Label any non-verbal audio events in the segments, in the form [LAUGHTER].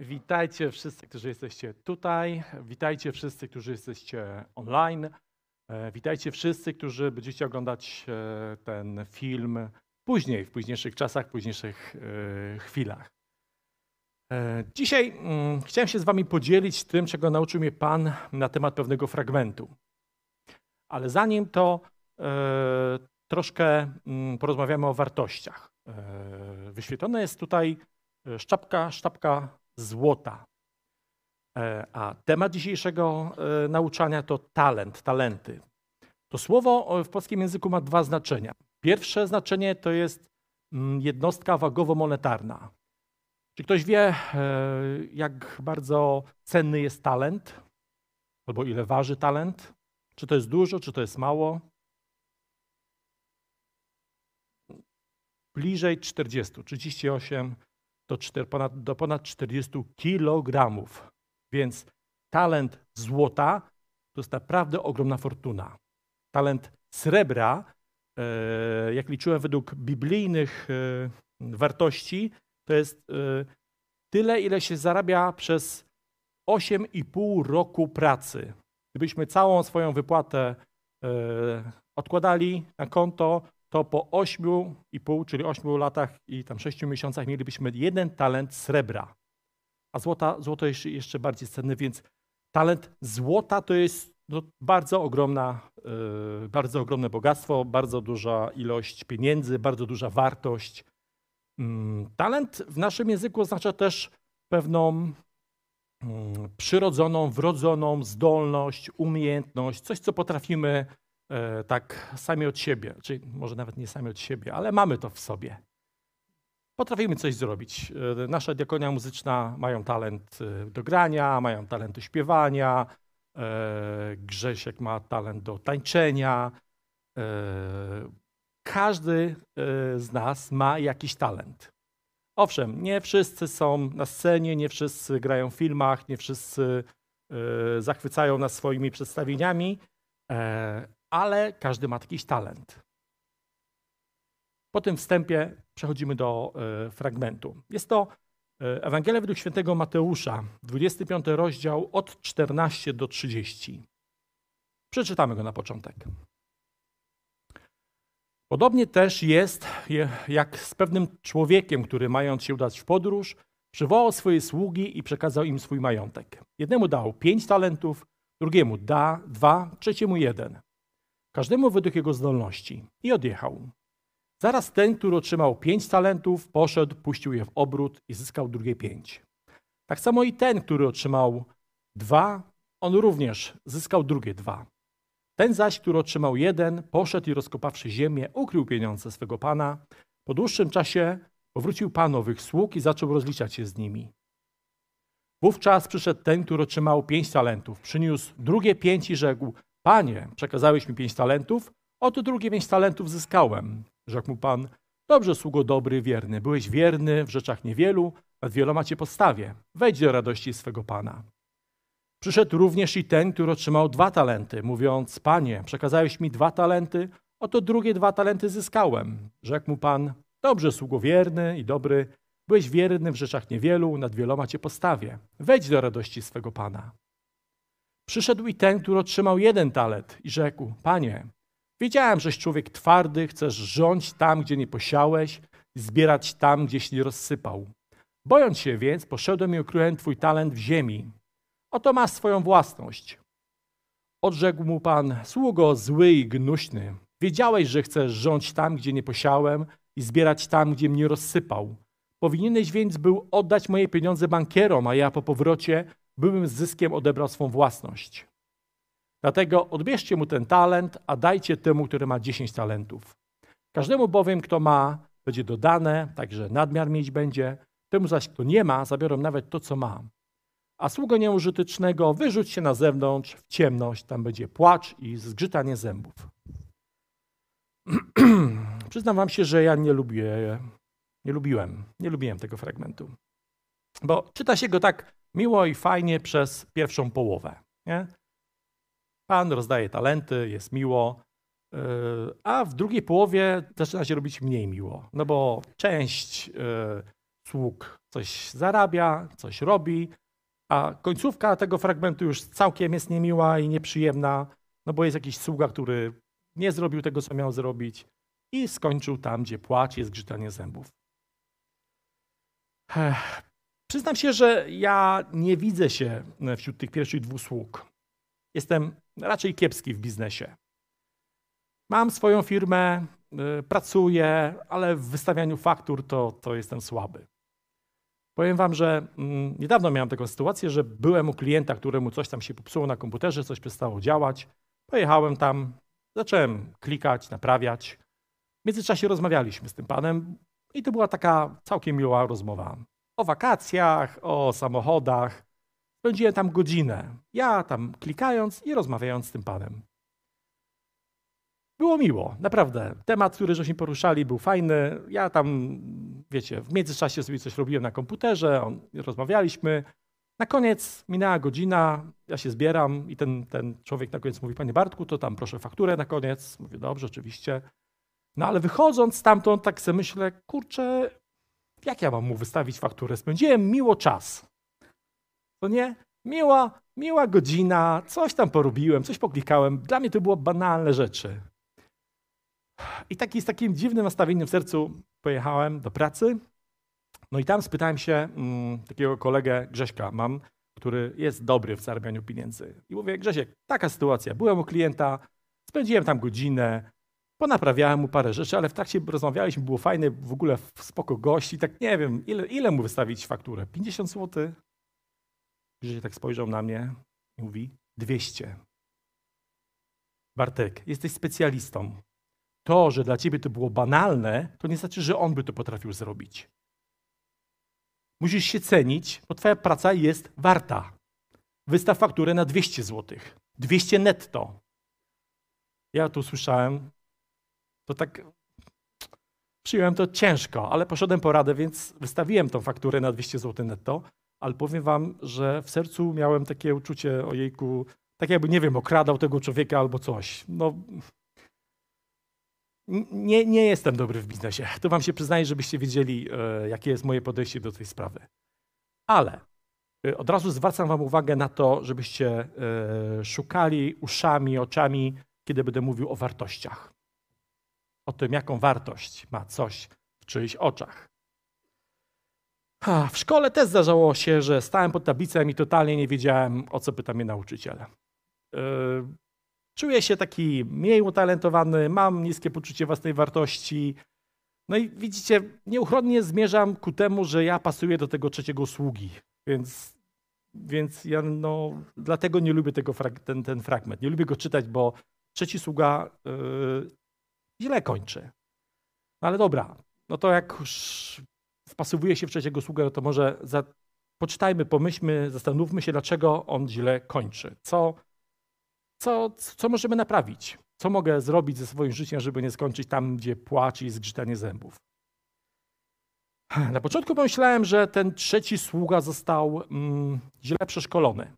Witajcie wszyscy, którzy jesteście tutaj. Witajcie wszyscy, którzy jesteście online. E, Witajcie wszyscy, którzy będziecie oglądać e, ten film później, w późniejszych czasach, w późniejszych e, chwilach. Dzisiaj mm, chciałem się z Wami podzielić tym, czego nauczył mnie Pan na temat pewnego fragmentu. Ale zanim to troszkę mm, porozmawiamy o wartościach. Wyświetlona jest tutaj sztabka, sztabka złota. E, A temat dzisiejszego e, nauczania to talent, talenty. To słowo e, w polskim języku ma dwa znaczenia. Pierwsze znaczenie to jest mm, jednostka wagowo-monetarna. Czy ktoś wie, jak bardzo cenny jest talent? Albo ile waży talent? Czy to jest dużo, czy to jest mało? Bliżej 40, 38 do, ponad, do ponad 40 kilogramów. Więc talent złota to jest naprawdę ogromna fortuna. Talent srebra, e, jak liczyłem według biblijnych e, wartości, to jest e, tyle, ile się zarabia przez 8,5 roku pracy. Gdybyśmy całą swoją wypłatę odkładali na konto, to po 8,5, czyli 8 latach i tam 6 miesiącach mielibyśmy jeden talent srebra. A złota, złoto jest jeszcze bardziej cenne, więc talent złota to jest no, bardzo, ogromna, e, bardzo ogromne bogactwo, bardzo duża ilość pieniędzy, bardzo duża wartość. Mm, Talent w naszym języku oznacza też pewną mm, przyrodzoną, wrodzoną zdolność, umiejętność, coś, co potrafimy tak sami od siebie, czyli może nawet nie sami od siebie, ale mamy to w sobie. Potrafimy coś zrobić. E, Nasza diakonia muzyczna mają talent e, do grania, mają talent do śpiewania, e, Grzesiek ma talent do tańczenia. e, Każdy e, z nas ma jakiś talent. Owszem, nie wszyscy są na scenie, nie wszyscy grają w filmach, nie wszyscy e, zachwycają nas swoimi przedstawieniami, e, ale każdy ma jakiś talent. Po tym wstępie przechodzimy do e, fragmentu. Jest to e, Ewangelia według świętego Mateusza, 25 rozdział od 14 do 30. Przeczytamy go na początek. Podobnie też jest je- jak z pewnym człowiekiem, który mając się udać w podróż, przywołał swoje sługi i przekazał im swój majątek. Jednemu dał pięć talentów, drugiemu da dwa, trzeciemu jeden. Każdemu według jego zdolności. I odjechał. Zaraz ten, który otrzymał pięć talentów, poszedł, puścił je w obrót i zyskał drugie pięć. Tak samo i ten, który otrzymał dwa, on również zyskał drugie dwa. Ten zaś, który otrzymał jeden, poszedł i rozkopawszy ziemię, ukrył pieniądze swego pana. Po dłuższym czasie powrócił pan owych sług i zaczął rozliczać się z nimi. Wówczas przyszedł ten, który otrzymał pięć talentów. Przyniósł drugie pięć i rzekł: Panie, przekazałeś mi pięć talentów, oto drugie pięć talentów zyskałem. Rzekł mu pan: Dobrze, sługo dobry, wierny. Byłeś wierny w rzeczach niewielu, nad wieloma cię postawię. Wejdź do radości swego pana. Przyszedł również i ten, który otrzymał dwa talenty, mówiąc: Panie, przekazałeś mi dwa talenty, oto drugie dwa talenty zyskałem. Rzekł mu pan: Dobrze, sługo wierny i dobry, byłeś wierny w rzeczach niewielu, nad wieloma cię postawię. Wejdź do radości swego pana. Przyszedł i ten, który otrzymał jeden talent i rzekł: Panie, wiedziałem, żeś człowiek twardy, chcesz rządzić tam, gdzie nie posiałeś, zbierać tam, gdzieś nie rozsypał. Bojąc się więc, poszedłem i ukryłem twój talent w ziemi. Oto masz swoją własność. Odrzekł mu pan, sługo zły i gnuśny. Wiedziałeś, że chcesz rządzić tam, gdzie nie posiałem i zbierać tam, gdzie mnie rozsypał. Powinieneś więc był oddać moje pieniądze bankierom, a ja po powrocie byłbym z zyskiem odebrał swą własność. Dlatego odbierzcie mu ten talent, a dajcie temu, który ma dziesięć talentów. Każdemu bowiem, kto ma, będzie dodane, także nadmiar mieć będzie. Temu zaś, kto nie ma, zabiorą nawet to, co ma. A sługę nieużytecznego wyrzuć się na zewnątrz, w ciemność, tam będzie płacz i zgrzytanie zębów. [CLEARS THROAT] Przyznam wam się, że ja nie lubię, nie lubiłem, nie lubiłem tego fragmentu. Bo czyta się go tak miło i fajnie przez pierwszą połowę. Nie? Pan rozdaje talenty, jest miło, yy, a w drugiej połowie zaczyna się robić mniej miło. No bo część yy, sług coś zarabia, coś robi, a końcówka tego fragmentu już całkiem jest niemiła i nieprzyjemna, no bo jest jakiś sługa, który nie zrobił tego, co miał zrobić i skończył tam, gdzie płacz jest zgrzytanie zębów. Przyznam się, że ja nie widzę się wśród tych pierwszych dwóch sług. Jestem raczej kiepski w biznesie. Mam swoją firmę, y, pracuję, ale w wystawianiu faktur to, to jestem słaby. Powiem wam, że mm, niedawno miałem taką sytuację, że byłem u klienta, któremu coś tam się popsuło na komputerze, coś przestało działać. Pojechałem tam, zacząłem klikać, naprawiać. W międzyczasie rozmawialiśmy z tym panem i to była taka całkiem miła rozmowa. O wakacjach, o samochodach. Spędziłem tam godzinę. Ja tam klikając i rozmawiając z tym panem. Było miło, naprawdę. Temat, który żeśmy poruszali, był fajny. Ja tam, wiecie, w międzyczasie sobie coś robiłem na komputerze, on, rozmawialiśmy. Na koniec minęła godzina, ja się zbieram i ten, ten człowiek na koniec mówi, panie Bartku, to tam proszę fakturę na koniec. Mówię, dobrze, oczywiście. No ale wychodząc stamtąd, tak sobie myślę, kurczę, jak ja mam mu wystawić fakturę? Spędziłem miło czas. To nie? Miła, miła godzina, coś tam porobiłem, coś poklikałem. Dla mnie to było banalne rzeczy. I taki, z takim dziwnym nastawieniem w sercu pojechałem do pracy. No i tam spytałem się mm, takiego kolegę Grześka mam, który jest dobry w zarabianiu pieniędzy. I mówię, Grzesiek, taka sytuacja. Byłem u klienta, spędziłem tam godzinę, ponaprawiałem mu parę rzeczy, ale w trakcie rozmawialiśmy, było fajne, w ogóle spoko gości, tak nie wiem, ile, ile mu wystawić fakturę? 50 zł? Grzesiek tak spojrzał na mnie i mówi, 200. Bartek, jesteś specjalistą to, że dla ciebie to było banalne, to nie znaczy, że on by to potrafił zrobić. Musisz się cenić, bo twoja praca jest warta. Wystaw fakturę na 200 zł. 200 netto. Ja tu słyszałem, to tak przyjąłem to ciężko, ale poszedłem po radę, więc wystawiłem tą fakturę na 200 zł netto, ale powiem wam, że w sercu miałem takie uczucie, ojejku, tak jakby, nie wiem, okradał tego człowieka albo coś. No, nie, nie jestem dobry w biznesie. To wam się przyznaję, żebyście wiedzieli, e, jakie jest moje podejście do tej sprawy. Ale e, od razu zwracam wam uwagę na to, żebyście e, szukali uszami, oczami, kiedy będę mówił o wartościach. O tym, jaką wartość ma coś w czyichś oczach. W szkole też zdarzało się, że stałem pod tablicą i totalnie nie wiedziałem, o co pyta mnie nauczyciel. Czuję się taki mniej utalentowany, mam niskie poczucie własnej wartości. No i widzicie, nieuchronnie zmierzam ku temu, że ja pasuję do tego trzeciego sługi. Więc, więc ja no, dlatego nie lubię tego, ten, ten fragment. Nie lubię go czytać, bo trzeci sługa yy, źle kończy. No ale dobra, no to jak już wpasowuje się w trzeciego sługa, no to może za, poczytajmy, pomyślmy, zastanówmy się, dlaczego on źle kończy. Co co, co możemy naprawić? Co mogę zrobić ze swoim życiem, żeby nie skończyć tam, gdzie płacz i zgrzytanie zębów? Na początku pomyślałem, że ten trzeci sługa został mm, źle przeszkolony.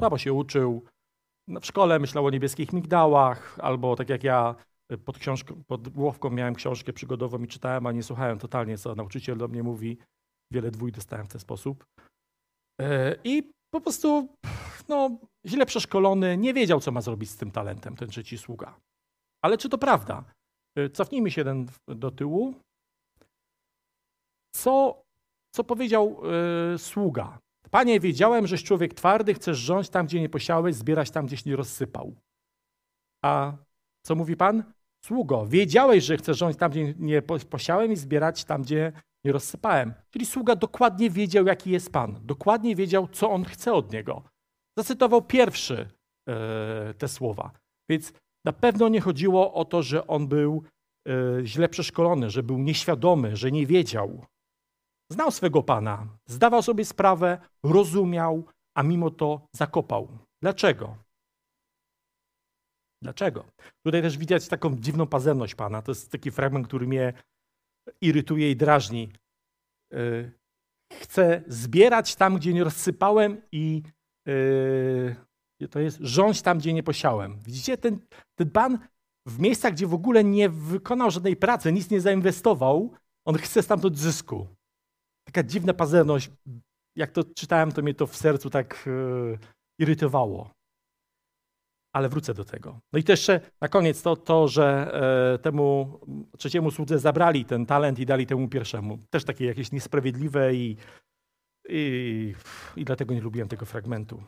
Słabo się uczył. No, w szkole myślał o niebieskich migdałach, albo tak jak ja pod, książką, pod głowką miałem książkę przygodową i czytałem, a nie słuchałem totalnie, co nauczyciel do mnie mówi. Wiele dwój dostałem w ten sposób. E, I po prostu no, źle przeszkolony, nie wiedział, co ma zrobić z tym talentem, ten trzeci sługa. Ale czy to prawda? Y, cofnijmy się jeden do tyłu. Co, co powiedział yy, sługa? Panie, wiedziałem, żeś człowiek twardy, chcesz rządź tam, gdzie nie posiałeś, zbierać tam, gdzieś nie rozsypał. A co mówi Pan? Sługo, wiedziałeś, że chcesz rządzić tam, gdzie nie posiałem i zbierać tam, gdzie nie rozsypałem. Czyli sługa dokładnie wiedział, jaki jest Pan. Dokładnie wiedział, co on chce od niego. Zacytował pierwszy e, te słowa. Więc na pewno nie chodziło o to, że on był e, źle przeszkolony, że był nieświadomy, że nie wiedział. Znał swego Pana, zdawał sobie sprawę, rozumiał, a mimo to zakopał. Dlaczego? Dlaczego? Tutaj też widać taką dziwną pazerność Pana. To jest taki fragment, który mnie irytuje i drażni. E, chcę zbierać tam, gdzie nie rozsypałem i yy, to jest rządź tam, gdzie nie posiałem. Widzicie, ten, ten pan w miejscach, gdzie w ogóle nie wykonał żadnej pracy, nic nie zainwestował, on chce stamtąd zysku. taka dziwna pazerność. Jak to czytałem, to mnie to w sercu tak e, irytowało. Ale wrócę do tego. No i też jeszcze na koniec to, to że e, temu trzeciemu słudze zabrali ten talent i dali temu pierwszemu. Też takie jakieś niesprawiedliwe i, i, i dlatego nie lubiłem tego fragmentu.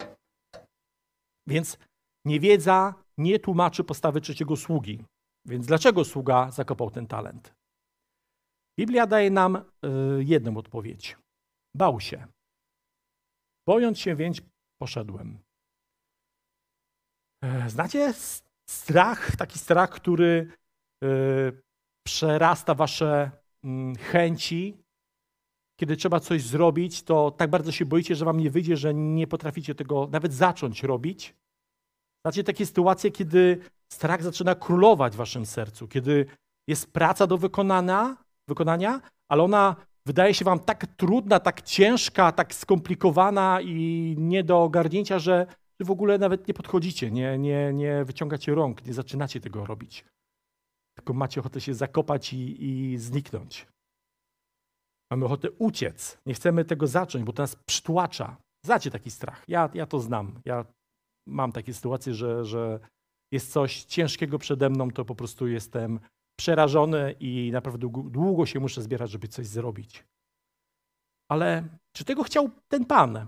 Więc niewiedza nie tłumaczy postawy trzeciego sługi. Więc dlaczego sługa zakopał ten talent? Biblia daje nam y, jedną odpowiedź. Bał się. Bojąc się, więc poszedłem. E, znacie strach, taki strach, który y, przerasta wasze mm, chęci. Kiedy trzeba coś zrobić, to tak bardzo się boicie, że wam nie wyjdzie, że nie potraficie tego nawet zacząć robić. Znacie takie sytuacje, kiedy strach zaczyna królować w waszym sercu, kiedy jest praca do wykonania, wykonania, ale ona wydaje się wam tak trudna, tak ciężka, tak skomplikowana i nie do ogarnięcia, że w ogóle nawet nie podchodzicie, nie, nie, nie wyciągacie rąk, nie zaczynacie tego robić. Tylko macie ochotę się zakopać i, i zniknąć. Mamy ochotę uciec. Nie chcemy tego zacząć, bo to nas przytłacza. Znacie taki strach. Ja, ja to znam. Ja mam takie sytuacje, że, że jest coś ciężkiego przede mną, to po prostu jestem przerażony i naprawdę długo się muszę zbierać, żeby coś zrobić. Ale czy tego chciał ten pan?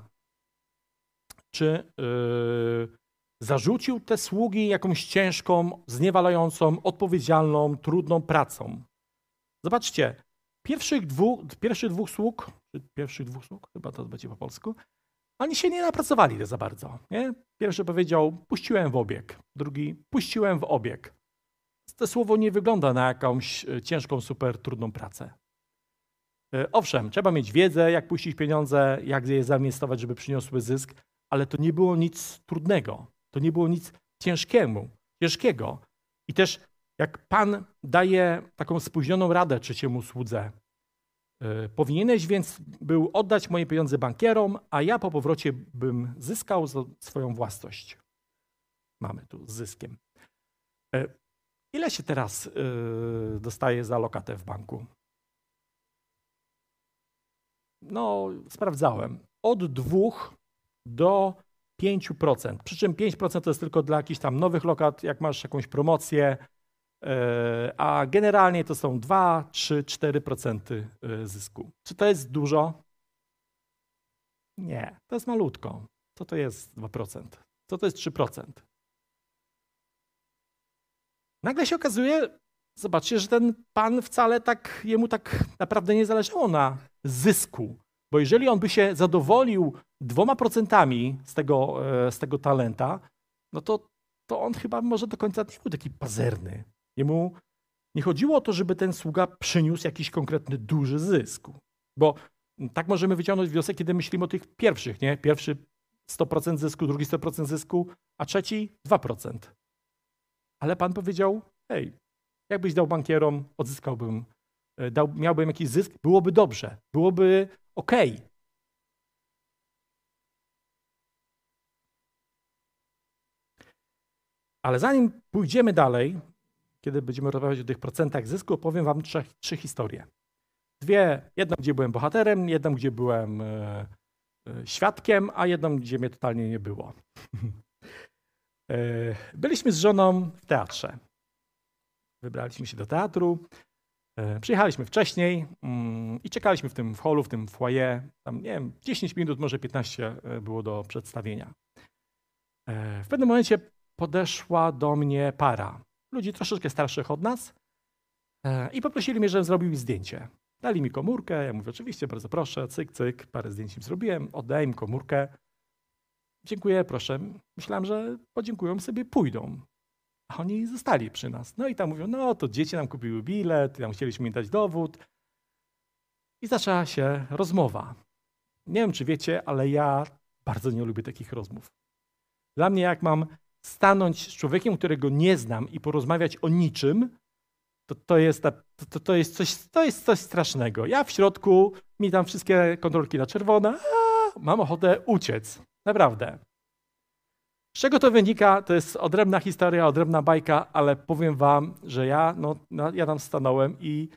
Czy yy, zarzucił te sługi jakąś ciężką, zniewalającą, odpowiedzialną, trudną pracą? Zobaczcie, pierwszych dwóch, pierwszych dwóch sług, pierwszych dwóch sług, chyba to będzie po polsku, oni się nie napracowali za bardzo. Nie? Pierwszy powiedział, puściłem w obieg. Drugi, puściłem w obieg. To słowo nie wygląda na jakąś e, ciężką, super trudną pracę. E, owszem, trzeba mieć wiedzę, jak puścić pieniądze, jak je zainwestować, żeby przyniosły zysk, ale to nie było nic trudnego. To nie było nic ciężkiemu, ciężkiego. I też jak Pan daje taką spóźnioną radę trzeciemu słudze, E, powinieneś więc był oddać moje pieniądze bankierom, a ja po powrocie bym zyskał swoją własność. Mamy tu z zyskiem. E, ile się teraz e, dostaje za lokatę w banku? No, sprawdzałem. Od 2 do 5%. Przy czym 5% to jest tylko dla jakichś tam nowych lokat, jak masz jakąś promocję, E, a generalnie to są 2, 3, 4% zysku. Czy to jest dużo? Nie, to jest malutko. Co to jest 2%? Co to jest 3%? Nagle się okazuje, zobaczcie, że ten pan wcale tak, jemu tak naprawdę nie zależało na zysku. Bo jeżeli on by się zadowolił dwoma procentami z tego, e, z tego talenta, no to, to on chyba może do końca nie był taki pazerny. Jemu nie chodziło o to, żeby ten sługa przyniósł jakiś konkretny duży zysk. Bo tak możemy wyciągnąć wniosek, kiedy myślimy o tych pierwszych, nie? Pierwszy 100% zysku, drugi 100% zysku, a trzeci 2%. Ale pan powiedział, hej, jakbyś dał bankierom, odzyskałbym, e, dał, miałbym jakiś zysk, byłoby dobrze, byłoby ok. Ale zanim pójdziemy dalej, kiedy będziemy rozmawiać o tych procentach zysku, opowiem wam trzy, historie. Dwie, jedną, gdzie byłem bohaterem, jedną, gdzie byłem e, e, świadkiem, a jedną, gdzie mnie totalnie nie było. [LAUGHS] e, byliśmy z żoną w teatrze. Wybraliśmy się do teatru. E, przyjechaliśmy wcześniej mm, i czekaliśmy w tym holu, w tym foyer. Tam, nie wiem, 10 minut, może 15 e, było do przedstawienia. E, w pewnym momencie podeszła do mnie para ludzi troszeczkę starszych od nas i poprosili mnie, żebym zrobił im zdjęcie. Dali mi komórkę, ja mówię oczywiście, bardzo proszę, cyk, cyk, parę zdjęć im zrobiłem, oddaję im komórkę. Dziękuję, proszę. Myślałem, że podziękują sobie, pójdą. A oni zostali przy nas. No i tam mówią, no to dzieci nam kupiły bilet, tam chcieliśmy im dać dowód. I zaczęła się rozmowa. Nie wiem, czy wiecie, ale ja bardzo nie lubię takich rozmów. Dla mnie, jak mam stanąć z człowiekiem, którego nie znam i porozmawiać o niczym, to, to, jest, to, to, jest coś, to jest coś strasznego. Ja w środku, mi tam wszystkie kontrolki na czerwone, a, mam ochotę uciec. Naprawdę. Z czego to wynika? To jest odrębna historia, odrębna bajka, ale powiem wam, że ja, no, no, ja tam stanąłem i,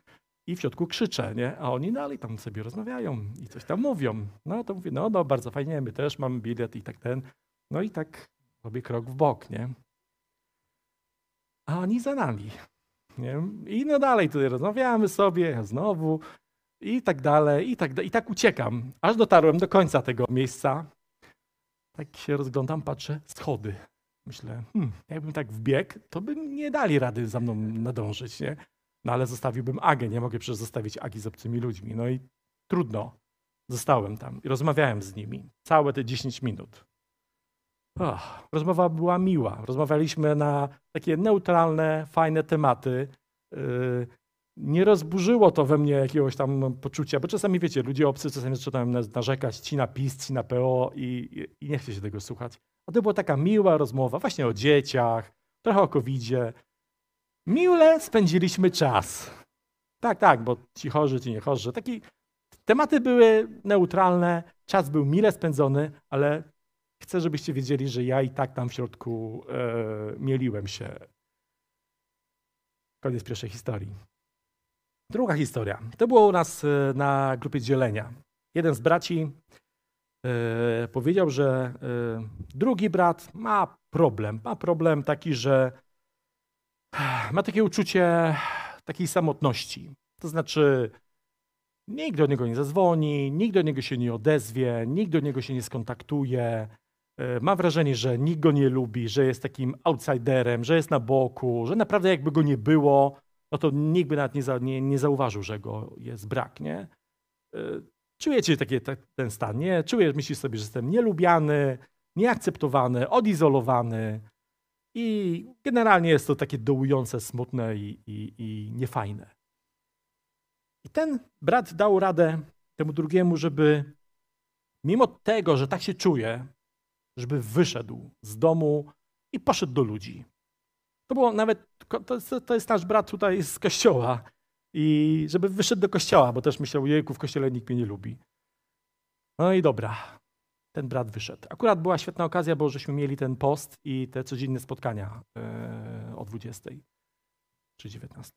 i w środku krzyczę, nie? A oni dalej tam sobie rozmawiają i coś tam mówią. No to mówię, no, no bardzo fajnie, my też mamy bilet i tak ten. No i tak robię krok w bok, nie? A oni za nami. Nie? I no dalej tutaj rozmawiamy sobie, ja znowu i tak dalej, i tak, i tak uciekam. Aż dotarłem do końca tego miejsca. Tak się rozglądam, patrzę, schody. Myślę, hmm, jakbym tak wbiegł, to by nie dali rady za mną nadążyć, nie? No ale zostawiłbym Agę, nie mogę przecież zostawić Agi z obcymi ludźmi. No i trudno. Zostałem tam i rozmawiałem z nimi całe te 10 minut. Oh, rozmowa była miła. Rozmawialiśmy na takie neutralne, fajne tematy. Yy, nie rozburzyło to we mnie jakiegoś tam poczucia, bo czasami wiecie, ludzie obcy czasami zaczynają narzekać ci na PiS, ci na PO i, i, i nie chce się tego słuchać. A to była taka miła rozmowa właśnie o dzieciach, trochę o covidzie. Miłe spędziliśmy czas. Tak, tak, bo ci chorzy, ci nie chorzy. Taki, tematy były neutralne, czas był mile spędzony, ale chcę, żebyście wiedzieli, że ja i tak tam w środku e, mieliłem się. Koniec pierwszej historii. Druga historia. To było u nas e, na grupie dzielenia. Jeden z braci e, powiedział, że e, drugi brat ma problem. Ma problem taki, że ma takie uczucie takiej samotności. To znaczy, nikt do niego nie zadzwoni, nikt do niego się nie odezwie, nikt do niego się nie skontaktuje. Ma wrażenie, że nikt go nie lubi, że jest takim outsiderem, że jest na boku, że naprawdę jakby go nie było, no to nikt by nawet nie, za, nie, nie zauważył, że go jest brak, nie? Y, czujecie taki ten stan, nie? Czujesz, myślisz sobie, że jestem nielubiany, nieakceptowany, odizolowany i generalnie jest to takie dołujące, smutne i, i, i niefajne. I ten brat dał radę temu drugiemu, żeby mimo tego, że tak się czuje, żeby wyszedł z domu i poszedł do ludzi. To było nawet, to to jest nasz brat tutaj z kościoła. I żeby wyszedł do kościoła, bo też myślał, jejku, w kościele nikt mnie nie lubi. No i dobra, ten brat wyszedł. Akurat była świetna okazja, bo żeśmy mieli ten post i te codzienne spotkania yy, o 20 czy 19.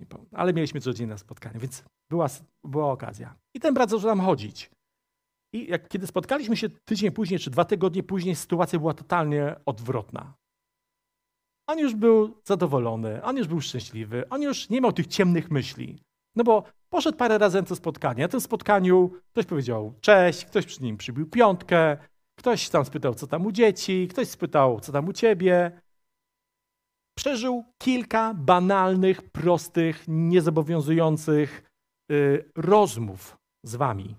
Nie powiem. Ale mieliśmy codzienne spotkania, więc była, była okazja. I ten brat zaczął nam chodzić. I jak, kiedy spotkaliśmy się tydzień później, czy dwa tygodnie później, sytuacja była totalnie odwrotna. On już był zadowolony, on już był szczęśliwy, on już nie miał tych ciemnych myśli. No bo poszedł parę razy na to spotkanie. Na tym spotkaniu ktoś powiedział cześć, ktoś przy nim przybił piątkę, ktoś tam spytał, co tam u dzieci, ktoś spytał, co tam u ciebie. Przeżył kilka banalnych, prostych, niezobowiązujących y, rozmów z wami.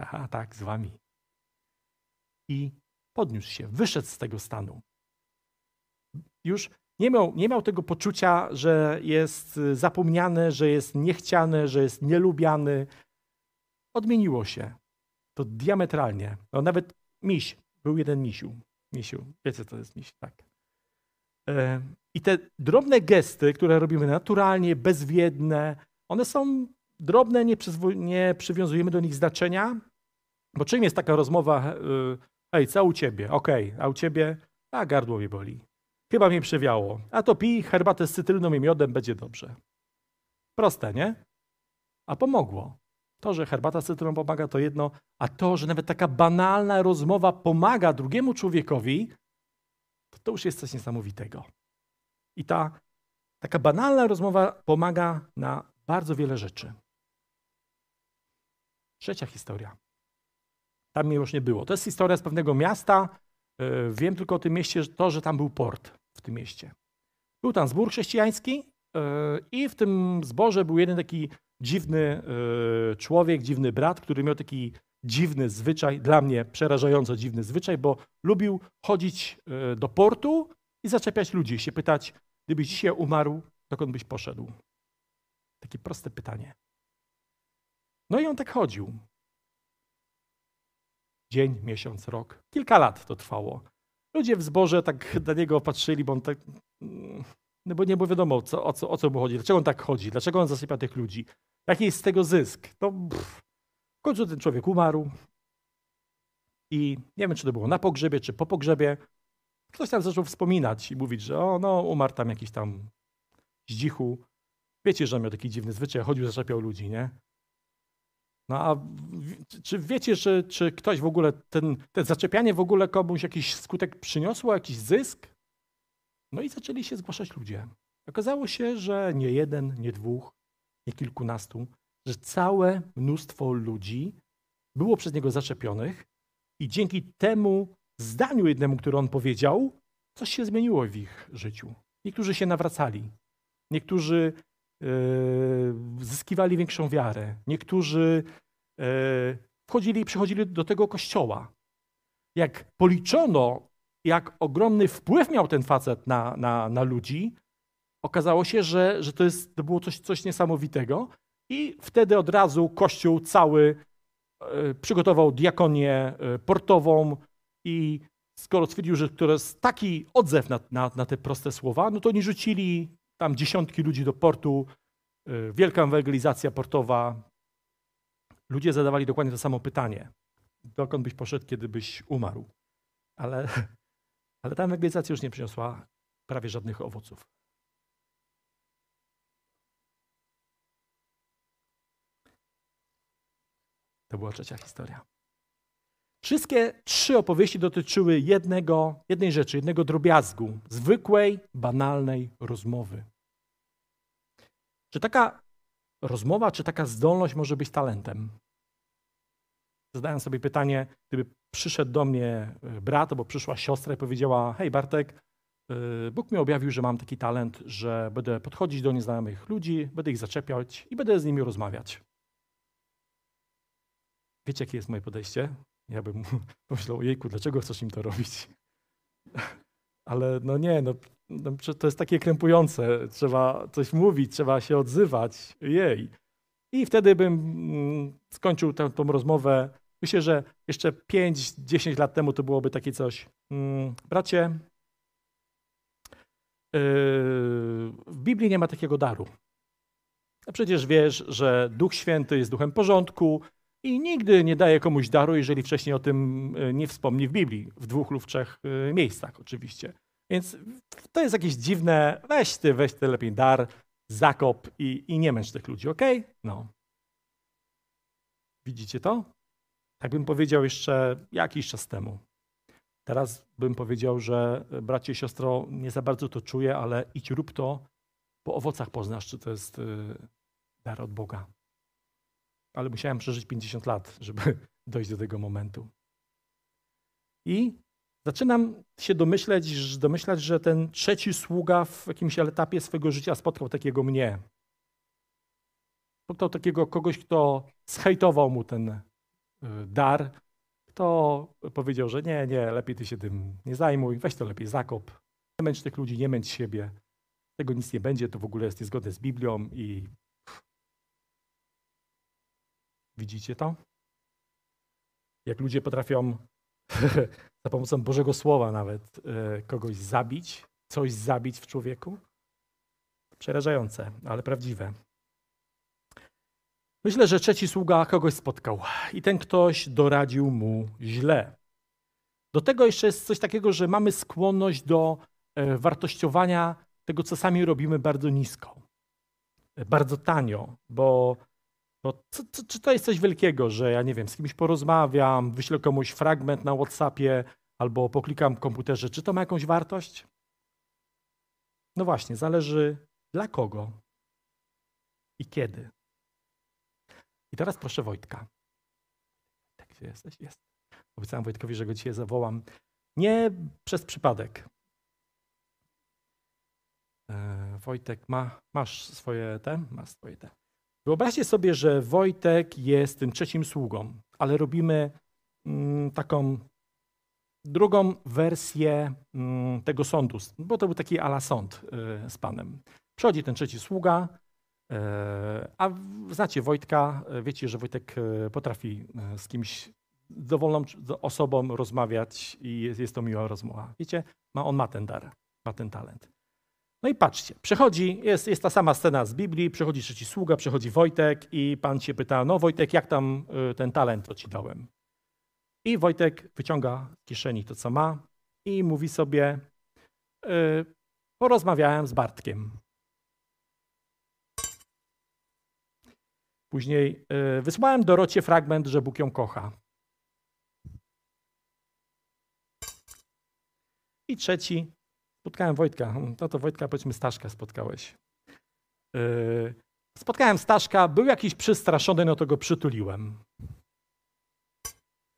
Aha, tak, z wami. I podniósł się, wyszedł z tego stanu już nie miał, nie miał tego poczucia, że jest y, zapomniany, że jest niechciany, że jest nielubiany. Odmieniło się to diametralnie. No nawet miś, był jeden misiu. Misiu, wiecie co to jest miś, tak. E, I te drobne gesty, które robimy naturalnie, bezwiedne, one są drobne, nie, nie przywiązujemy do nich znaczenia, bo czym jest taka rozmowa, y, hej, co u ciebie? Okej, okay. a u ciebie? A gardło mnie boli. Chyba mnie przewiało. A to pij herbatę z cytryną i miodem, będzie dobrze. Proste, nie? A pomogło. To, że herbata z cytryną pomaga, to jedno, a to, że nawet taka banalna rozmowa pomaga drugiemu człowiekowi, to, to już jest coś niesamowitego. I ta taka banalna rozmowa pomaga na bardzo wiele rzeczy. Trzecia historia. Tam mnie już nie było. To jest historia z pewnego miasta. E, wiem tylko o tym mieście, to, że tam był port w tym mieście. Był tam zbór chrześcijański e, i w tym zborze był jeden taki dziwny e, człowiek, dziwny brat, który miał taki dziwny zwyczaj, dla mnie przerażająco dziwny zwyczaj, bo lubił chodzić e, do portu i zaczepiać ludzi, się pytać, gdybyś dzisiaj umarł, dokąd byś poszedł? Takie proste pytanie. No i on tak chodził. Dzień, miesiąc, rok. Kilka lat to trwało. Ludzie w zborze tak na niego patrzyli, bo on tak. No bo nie było wiadomo, co, o, co, o co mu chodzi, dlaczego on tak chodzi, dlaczego on zasypia tych ludzi, jaki jest z tego zysk. To pff. w końcu ten człowiek umarł i nie wiem, czy to było na pogrzebie, czy po pogrzebie. Ktoś tam zaczął wspominać i mówić, że o, no, umarł tam jakiś tam zdzichu. Wiecie, że on miał taki dziwny zwyczaj, chodził, zaczepiał ludzi, nie? No a czy wiecie, że, czy ktoś w ogóle, ten, ten zaczepianie w ogóle komuś jakiś skutek przyniosło, jakiś zysk? No i zaczęli się zgłaszać ludzie. Okazało się, że nie jeden, nie dwóch, nie kilkunastu, że całe mnóstwo ludzi było przez niego zaczepionych i dzięki temu zdaniu jednemu, które on powiedział, coś się zmieniło w ich życiu. Niektórzy się nawracali, niektórzy zyskiwali większą wiarę, niektórzy yy, wchodzili i przychodzili do tego kościoła. Jak policzono, jak ogromny wpływ miał ten facet na, na, na ludzi, okazało się, że, że to, jest, to było coś, coś niesamowitego. I wtedy od razu Kościół cały e, przygotował diakonię e, portową i skoro stwierdził, że to jest taki odzew na, na, na te proste słowa, no to oni rzucili tam dziesiątki ludzi do portu, e, wielka ewangelizacja portowa. Ludzie zadawali dokładnie to samo pytanie. Dokąd byś poszedł, kiedy byś umarł? Ale, [LAUGHS] ale ta ewangelizacja już nie przyniosła prawie żadnych owoców. To była trzecia historia. Wszystkie trzy opowieści dotyczyły jednego, jednej rzeczy, jednego drobiazgu, zwykłej, banalnej rozmowy. Czy taka rozmowa, czy taka zdolność może być talentem? Zadałem sobie pytanie, gdyby przyszedł do mnie e, brat albo przyszła siostra i powiedziała: Hej, Bartek, e, Bóg mi objawił, że mam taki talent, że będę podchodzić do nieznajomych ludzi, będę ich zaczepiać i będę z nimi rozmawiać. Wiecie, jakie jest moje podejście? Ja bym [LAUGHS] pomyślał, jejku, dlaczego chcesz im to robić? [LAUGHS] Ale no nie, no, no, to jest takie krępujące. Trzeba coś mówić, trzeba się odzywać. Jej. I wtedy bym mm, skończył tę, tą rozmowę. Myślę, że jeszcze 5-10 lat temu to byłoby takie coś. Mm, bracie, yy, w Biblii nie ma takiego daru. A przecież wiesz, że Duch Święty jest duchem porządku, i nigdy nie daje komuś daru, jeżeli wcześniej o tym e, nie wspomni w Biblii, w dwóch lub trzech e, miejscach oczywiście. Więc to jest jakieś dziwne, weź ty, weź ty lepiej dar, zakop i, i nie męcz tych ludzi, ok? No. Widzicie to? Tak bym powiedział jeszcze jakiś czas temu. Teraz bym powiedział, że e, bracie i siostro, nie za bardzo to czuję, ale idź rób to, po owocach poznasz, czy to jest dar od Boga ale musiałem przeżyć 50 lat, żeby [LAUGHS] dojść do tego momentu. I zaczynam się domyślać, że ten trzeci sługa w jakimś etapie swojego życia spotkał takiego mnie. Spotkał takiego kogoś, kto zhejtował mu ten y, dar, kto powiedział, że nie, nie, lepiej ty się tym nie zajmuj, weź to lepiej zakop. Nie męcz tych ludzi, nie męcz siebie. Tego nic nie będzie, to w ogóle jest niezgodne z Biblią i Widzicie to? Jak ludzie potrafią [LAUGHS] za pomocą Bożego Słowa nawet e, kogoś zabić, coś zabić w człowieku? Przerażające, ale prawdziwe. Myślę, że trzeci sługa kogoś spotkał i ten ktoś doradził mu źle. Do tego jeszcze jest coś takiego, że mamy skłonność do e, wartościowania tego, co sami robimy bardzo nisko, e, bardzo tanio, bo no, co, co, czy to jest coś wielkiego, że ja nie wiem, z kimś porozmawiam, wyślę komuś fragment na WhatsAppie albo poklikam w komputerze, czy to ma jakąś wartość? No właśnie, zależy dla kogo i kiedy. I teraz proszę Wojtka. Tak, gdzie jesteś? Jest. Obiecałem Wojtkowi, że go dzisiaj zawołam. Nie przez przypadek. E, Wojtek, ma, masz swoje te? Masz swoje te. Wyobraźcie sobie, że Wojtek jest tym trzecim sługą, ale robimy mm, taką drugą wersję mm, tego sądu, bo to był taki ala sąd y, z Panem. Przychodzi ten trzeci sługa, y, a znacie Wojtka, wiecie, że Wojtek potrafi z kimś dowolną osobą rozmawiać i jest, jest to miła rozmowa. Wiecie, ma, on ma ten dar, ma ten talent. No i patrzcie, przechodzi, jest, jest ta sama scena z Biblii, przechodzi trzeci sługa, przechodzi Wojtek i pan się pyta, no Wojtek, jak tam y, ten talent, co ci dałem? I Wojtek wyciąga z kieszeni to, co ma i mówi sobie, y, porozmawiałem z Bartkiem. Później y, wysłałem Dorocie fragment, że Bóg ją kocha. I trzeci, spotkałem Wojtka. No to Wojtka, powiedzmy, Staszka spotkałeś. Y, spotkałem Staszka, był jakiś przestraszony, no to go przytuliłem.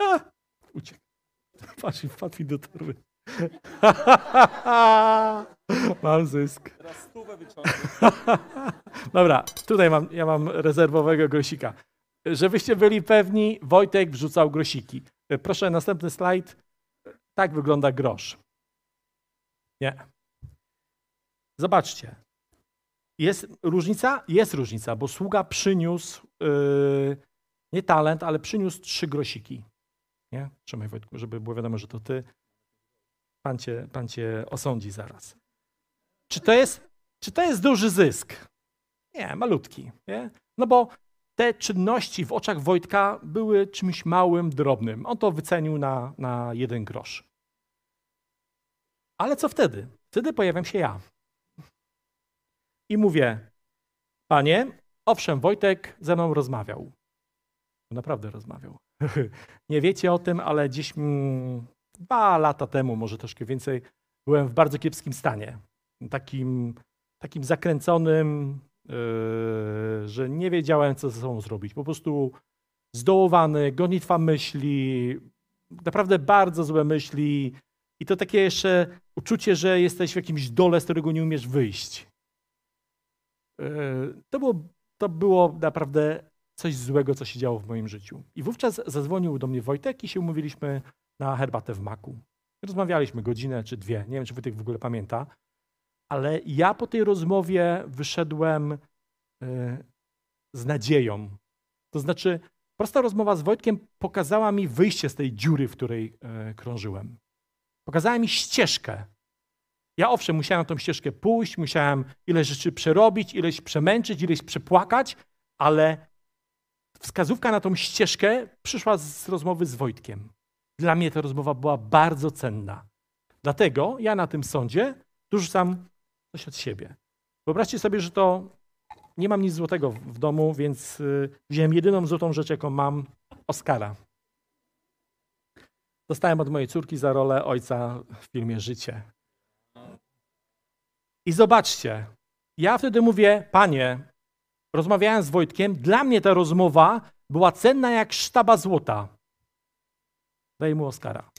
A, uciekł. [LAUGHS] Patrz, wpadł mi do torby. [LAUGHS] mam zysk. Teraz stówę. [LAUGHS] Dobra, tutaj mam, ja mam rezerwowego grosika. Żebyście byli pewni, Wojtek wrzucał grosiki. Proszę, następny slajd. Tak wygląda grosz. Nie. Zobaczcie. Jest różnica? Jest różnica, bo sługa przyniósł yy, nie talent, ale przyniósł trzy grosiki. Nie? Trzymaj Wojtku, żeby było wiadomo, że to ty. Pan cię, pan cię osądzi zaraz. Czy to jest, czy to jest duży zysk? Nie, malutki. Nie? No bo te czynności w oczach Wojtka były czymś małym, drobnym. On to wycenił na, na jeden grosz. Ale co wtedy? Wtedy pojawiam się ja. I mówię, panie, owszem, Wojtek ze mną rozmawiał. Naprawdę rozmawiał. [LAUGHS] Nie wiecie o tym, ale gdzieś mm, dwa lata temu, może troszkę więcej, byłem w bardzo kiepskim stanie. Takim, takim zakręconym, yy, że nie wiedziałem, co ze sobą zrobić. Po prostu zdołowany, gonitwa myśli, naprawdę bardzo złe myśli i to takie jeszcze uczucie, że jesteś w jakimś dole, z którego nie umiesz wyjść. Yy, to było, to było naprawdę coś złego, co się działo w moim życiu. I wówczas zadzwonił do mnie Wojtek i się umówiliśmy na herbatę w maku. Rozmawialiśmy godzinę czy dwie. Nie wiem, czy Wojtek w ogóle pamięta. Ale ja po tej rozmowie wyszedłem y, z nadzieją. To znaczy, prosta rozmowa z Wojtkiem pokazała mi wyjście z tej dziury, w której y, krążyłem. Pokazała mi ścieżkę. Ja owszem, musiałem tą ścieżkę pójść, musiałem ileś rzeczy przerobić, ileś przemęczyć, ileś przepłakać, ale wskazówka na tą ścieżkę przyszła z rozmowy z Wojtkiem. Dla mnie ta rozmowa była bardzo cenna. Dlatego ja na tym sądzie dorzucam coś od siebie. Wyobraźcie sobie, że to nie mam nic złotego w domu, więc y, wziąłem jedyną złotą rzecz, jaką mam, Oscara. Dostałem od mojej córki za rolę ojca w filmie Życie. I zobaczcie, ja wtedy mówię, panie, rozmawiałem z Wojtkiem, dla mnie ta rozmowa była cenna jak sztaba złota. Daj mu Oscara.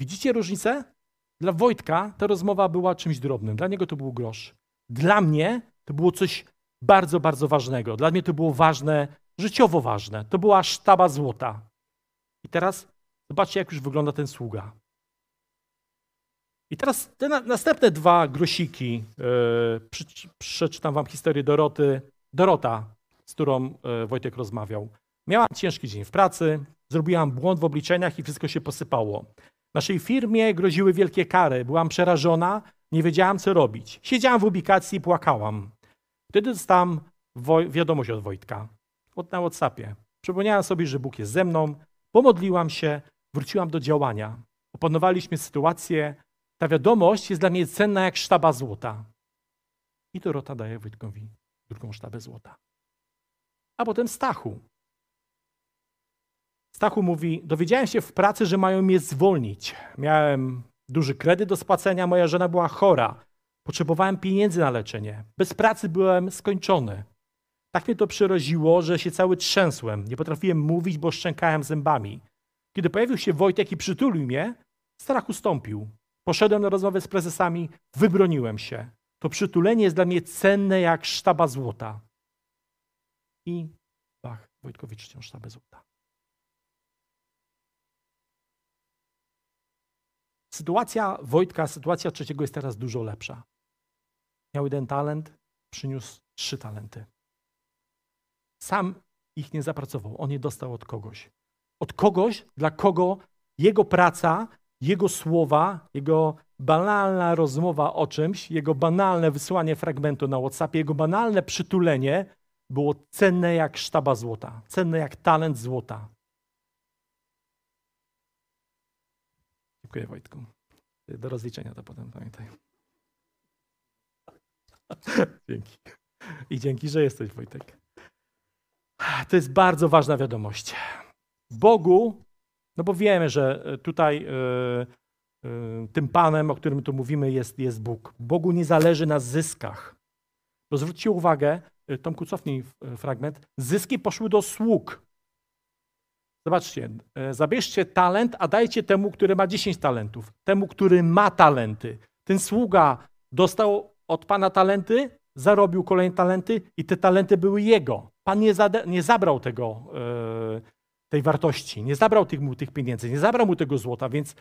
Widzicie różnicę? Dla Wojtka ta rozmowa była czymś drobnym. Dla niego to był grosz. Dla mnie to było coś bardzo, bardzo ważnego. Dla mnie to było ważne, życiowo ważne. To była sztaba złota. I teraz zobaczcie, jak już wygląda ten sługa. I teraz te na, następne dwa grosiki. Yy, przy, przeczytam wam historię Doroty. Dorota, z którą yy, Wojtek rozmawiał. Miałam ciężki dzień w pracy, zrobiłam błąd w obliczeniach i wszystko się posypało. Naszej firmie groziły wielkie kary. Byłam przerażona, nie wiedziałam, co robić. Siedziałam w ubikacji i płakałam. Wtedy dostałam wiadomość od Wojtka na WhatsAppie. Przypomniałam sobie, że Bóg jest ze mną, pomodliłam się, wróciłam do działania. Opanowaliśmy sytuację. Ta wiadomość jest dla mnie cenna jak sztaba złota. I Dorota daje Wojtkowi drugą sztabę złota. A potem Stachu. Stachu mówi, dowiedziałem się w pracy, że mają mnie zwolnić. Miałem duży kredyt do spłacenia, moja żona była chora. Potrzebowałem pieniędzy na leczenie. Bez pracy byłem skończony. Tak mnie to przeraziło, że się cały trzęsłem. Nie potrafiłem mówić, bo szczękałem zębami. Kiedy pojawił się Wojtek i przytulił mnie, strach ustąpił. Poszedłem na rozmowę z prezesami, wybroniłem się. To przytulenie jest dla mnie cenne jak sztaba złota. I bach, Wojtkowicz wciąż sztabę złota. Sytuacja Wojtka, sytuacja trzeciego jest teraz dużo lepsza. Miał jeden talent, przyniósł trzy talenty. Sam ich nie zapracował, on je dostał od kogoś. Od kogoś, dla kogo jego praca, jego słowa, jego banalna rozmowa o czymś, jego banalne wysłanie fragmentu na WhatsAppie, jego banalne przytulenie było cenne jak sztaba złota, cenne jak talent złota. Dziękuję Wojtku. Do rozliczenia to potem pamiętaj. [LAUGHS] dzięki. I dzięki, że jesteś, Wojtek. To jest bardzo ważna wiadomość. Bogu, no bo wiemy, że tutaj yy, yy, tym Panem, o którym tu mówimy, jest, jest Bóg. Bogu nie zależy na zyskach. Bo zwróćcie uwagę, Tomku, cofnij fragment. Zyski poszły do sług. Zobaczcie, zabierzcie talent, a dajcie temu, który ma 10 talentów. Temu, który ma talenty. Ten sługa dostał od Pana talenty, zarobił kolejne talenty i te talenty były jego. Pan nie, nie zabrał tego, yy, tej wartości, nie zabrał tych, mu tych pieniędzy, nie zabrał mu tego złota, więc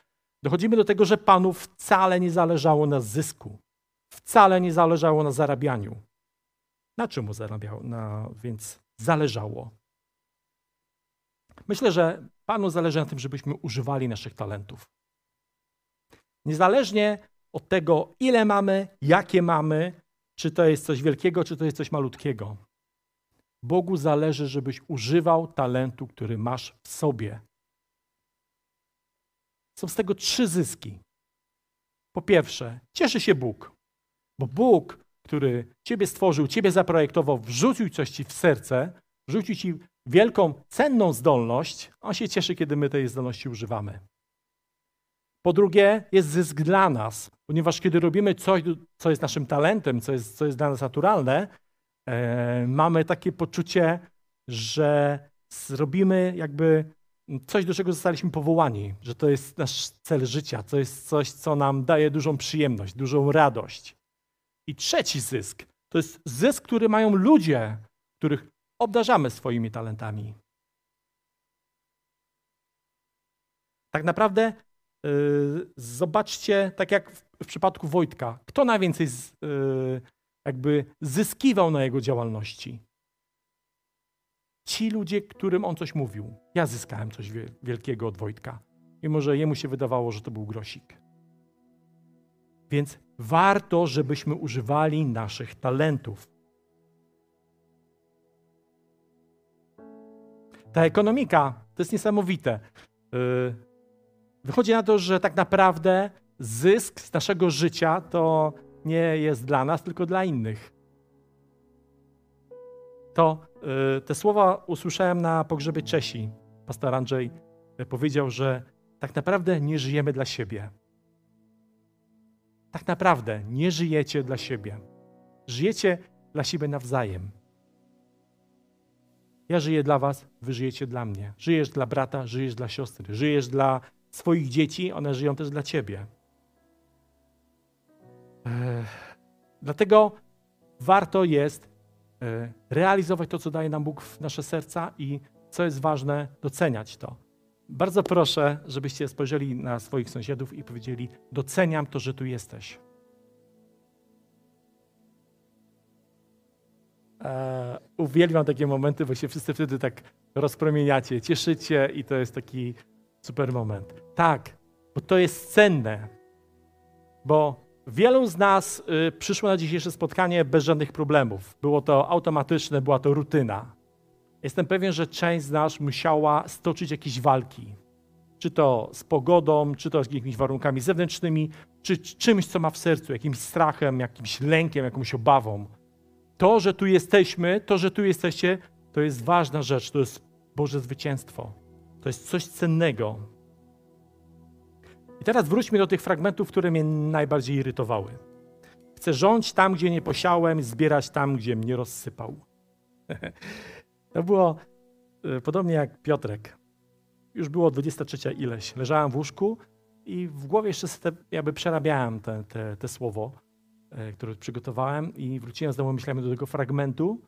dochodzimy do tego, że Panu wcale nie zależało na zysku. Wcale nie zależało na zarabianiu. Na czym mu zarabiał? Na, więc zależało. Myślę, że Panu zależy na tym, żebyśmy używali naszych talentów. Niezależnie od tego, ile mamy, jakie mamy, czy to jest coś wielkiego, czy to jest coś malutkiego. Bogu zależy, żebyś używał talentu, który masz w sobie. Są z tego trzy zyski. Po pierwsze, cieszy się Bóg, bo Bóg, który Ciebie stworzył, Ciebie zaprojektował, wrzucił coś Ci w serce, wrzucił Ci wielką, cenną zdolność, On się cieszy, kiedy my tej zdolności używamy. Po drugie, jest zysk dla nas, ponieważ kiedy robimy coś, co jest naszym talentem, co jest, co jest dla nas naturalne, mamy takie poczucie, że zrobimy jakby coś, do czego zostaliśmy powołani, że to jest nasz cel życia, to jest coś, co nam daje dużą przyjemność, dużą radość. I trzeci zysk to jest zysk, który mają ludzie, których obdarzamy swoimi talentami. Tak naprawdę yy, zobaczcie, tak jak w, w, przypadku Wojtka, kto najwięcej z, yy, jakby zyskiwał na jego działalności? Ci ludzie, którym on coś mówił. Ja zyskałem coś wielkiego od Wojtka, mimo że jemu się wydawało, że to był grosik. Więc warto, żebyśmy używali naszych talentów. Ta ekonomika to jest niesamowite. Y, wychodzi na to, że tak naprawdę zysk z naszego życia to nie jest dla nas, tylko dla innych. To y, te słowa usłyszałem na pogrzebie Czesi. Pastor Andrzej powiedział, że tak naprawdę nie żyjemy dla siebie. Tak naprawdę nie żyjecie dla siebie. Żyjecie dla siebie nawzajem. Ja żyję dla was, wy żyjecie dla mnie. Żyjesz dla brata, żyjesz dla siostry, żyjesz dla swoich dzieci, one żyją też dla ciebie. Dlatego warto jest e, realizować to, co daje nam Bóg w nasze serca i co jest ważne, doceniać to. Bardzo proszę, żebyście spojrzeli na swoich sąsiadów i powiedzieli: Doceniam to, że tu jesteś. E, uwielbiam takie momenty, bo się wszyscy wtedy tak rozpromieniacie, cieszycie i to jest taki super moment. Tak, bo to jest cenne, bo wielu z nas y, przyszło na dzisiejsze spotkanie bez żadnych problemów. Było to automatyczne, była to rutyna. Jestem pewien, że część z nas musiała stoczyć jakieś walki. Czy to z pogodą, czy to z jakimiś warunkami zewnętrznymi, czy czymś, co ma w sercu, jakimś strachem, jakimś lękiem, jakąś obawą. To, że tu jesteśmy, to, że tu jesteście, to jest ważna rzecz, to jest Boże zwycięstwo. To jest coś cennego. I teraz wróćmy do tych fragmentów, które mnie najbardziej irytowały. Chcę rządzić tam, gdzie nie posiałem, zbierać tam, gdzie mnie rozsypał. [LAUGHS] to było e, podobnie jak Piotrek. Już było 23 ileś. Leżałem w łóżku i w głowie jeszcze te, jakby przerabiałem te, te, te słowo. E, który przygotowałem i wróciłem znowu myślałem do tego fragmentu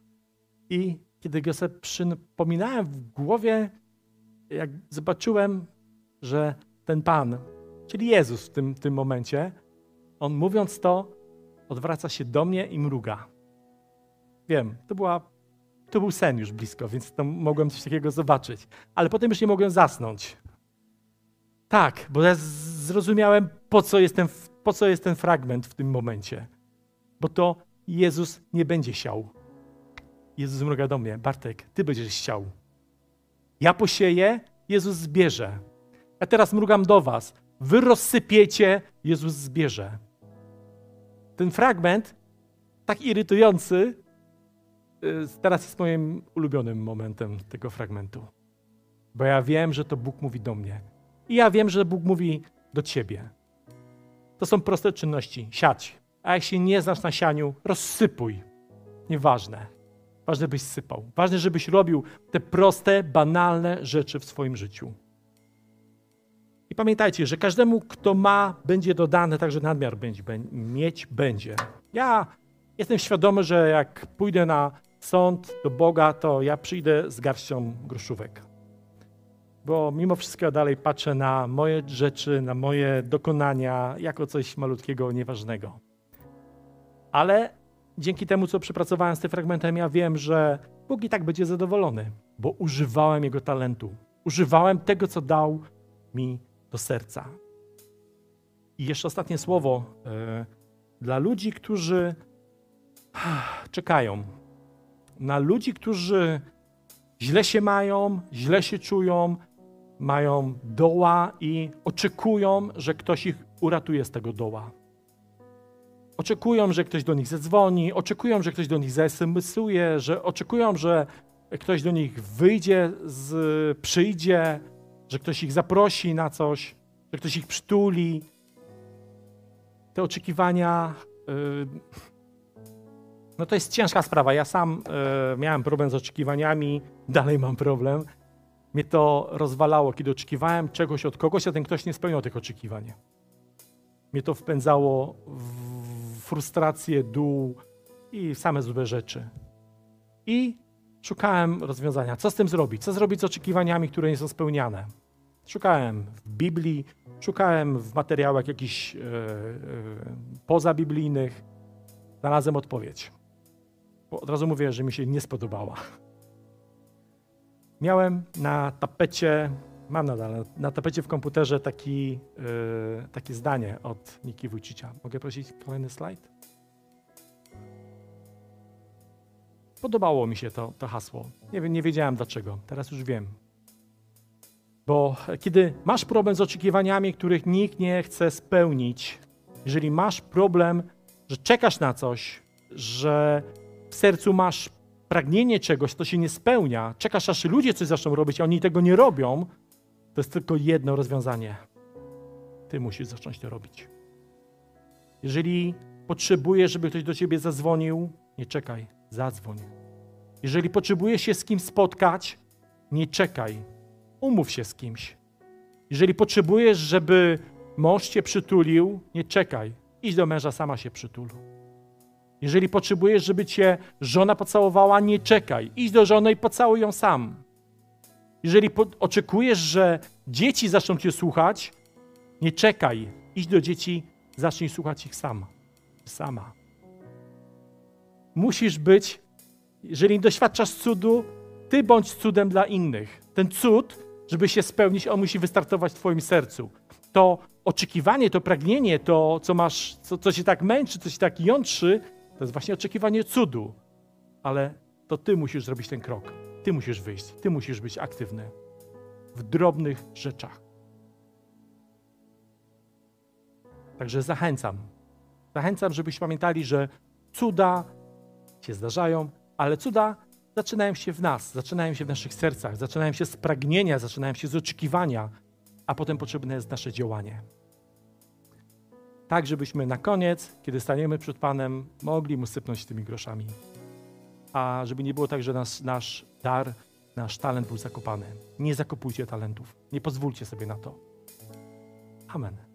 i kiedy go sobie przypominałem w głowie, jak zobaczyłem, że ten Pan, czyli Jezus w tym, tym momencie, on mówiąc to, odwraca się do mnie i mruga. Wiem, to, była, to był sen już blisko, więc to mogłem coś takiego zobaczyć. Ale potem już nie mogłem zasnąć. Tak, bo ja zrozumiałem, po co jestem w po co jest ten fragment w tym momencie? Bo to Jezus nie będzie siał. Jezus mruga do mnie, Bartek, ty będziesz siał. Ja posieję, Jezus zbierze. Ja teraz mrugam do was. Wy rozsypiecie, Jezus zbierze. Ten fragment tak irytujący. Y, Teraz jest moim ulubionym momentem tego fragmentu. Bo ja wiem, że to Bóg mówi do mnie. I ja wiem, że Bóg mówi do ciebie. To są proste czynności. Siać. A się nie znasz na sianiu, rozsypuj. Nieważne. Ważne, byś sypał. Ważne, żebyś robił te proste, banalne rzeczy w swoim życiu. I pamiętajcie, że każdemu, kto ma, będzie dodane, także nadmiar będzie, mieć będzie. Ja jestem świadomy, że jak pójdę na sąd do Boga, to ja przyjdę z garścią groszówek. Bo mimo wszystko dalej patrzę na moje rzeczy, na moje dokonania jako coś malutkiego, nieważnego. Ale dzięki temu, co przepracowałem z tym fragmentem, ja wiem, że Bóg i tak będzie zadowolony, bo używałem Jego talentu. Używałem tego, co dał mi do serca. I jeszcze ostatnie słowo e, dla ludzi, którzy czekają. Na ludzi, którzy źle się mają, źle się czują, mają doła i oczekują, że ktoś ich uratuje z tego doła. Oczekują, że ktoś do nich zadzwoni, oczekują, że ktoś do nich zaSMSuje, że oczekują, że ktoś do nich wyjdzie, z, przyjdzie, że ktoś ich zaprosi na coś, że ktoś ich przytuli. Te oczekiwania, yy, no to jest ciężka sprawa. Ja sam yy, miałem problem z oczekiwaniami, [LAUGHS] dalej mam problem. Mnie to rozwalało, kiedy oczekiwałem czegoś od kogoś, a ten ktoś nie spełniał tych oczekiwań. Mnie to wpędzało w frustrację, dół i same złe rzeczy. I szukałem rozwiązania. Co z tym zrobić? Co zrobić z oczekiwaniami, które nie są spełniane? Szukałem w Biblii, szukałem w materiałach jakichś e, e, pozabiblijnych. Znalazłem odpowiedź. Bo od razu mówię, że mi się nie spodobała. Miałem na tapecie, mam nadal, na tapecie w komputerze taki, e, takie zdanie od Niki Wójcicia. Mogę prosić kolejny slajd? Podobało mi się to, to hasło. Nie, nie wiedziałem dlaczego. Teraz już wiem. Bo kiedy masz problem z oczekiwaniami, których nikt nie chce spełnić, jeżeli masz problem, że czekasz na coś, że w sercu masz pragnienie czegoś, to się nie spełnia, czekasz aż ludzie coś zaczną robić, a oni tego nie robią, to jest tylko jedno rozwiązanie. Ty musisz zacząć to robić. Jeżeli potrzebujesz, żeby ktoś do ciebie zadzwonił, nie czekaj, zadzwoń. Jeżeli potrzebujesz się z kim spotkać, nie czekaj, umów się z kimś. Jeżeli potrzebujesz, żeby mąż cię przytulił, nie czekaj. Idź do męża, sama się przytul. Jeżeli potrzebujesz, żeby cię żona pocałowała, nie czekaj. Idź do żony i pocałuj ją sam. Jeżeli oczekujesz, że dzieci zaczną cię słuchać, nie czekaj. Idź do dzieci, zacznij słuchać ich sam. Sama. Musisz być, jeżeli doświadczasz cudu, ty bądź cudem dla innych. Ten cud żeby się spełnić, on musi wystartować w Twoim sercu. To oczekiwanie, to pragnienie, to, co masz, co, co się tak męczy, co się tak jątrzy, to jest właśnie oczekiwanie cudu. Ale to Ty musisz zrobić ten krok. Ty musisz wyjść, Ty musisz być aktywny w drobnych rzeczach. Także zachęcam. Zachęcam, żebyście pamiętali, że cuda się zdarzają, ale cuda zaczynają się w nas, zaczynają się w naszych sercach, zaczynają się z pragnienia, zaczynają się z oczekiwania, a potem potrzebne jest nasze działanie. Tak, żebyśmy na koniec, kiedy staniemy przed Panem, mogli mu sypnąć tymi groszami. A żeby nie było tak, że nasz, nasz dar, nasz talent był zakopany. Nie zakopujcie talentów. Nie pozwólcie sobie na to. Amen.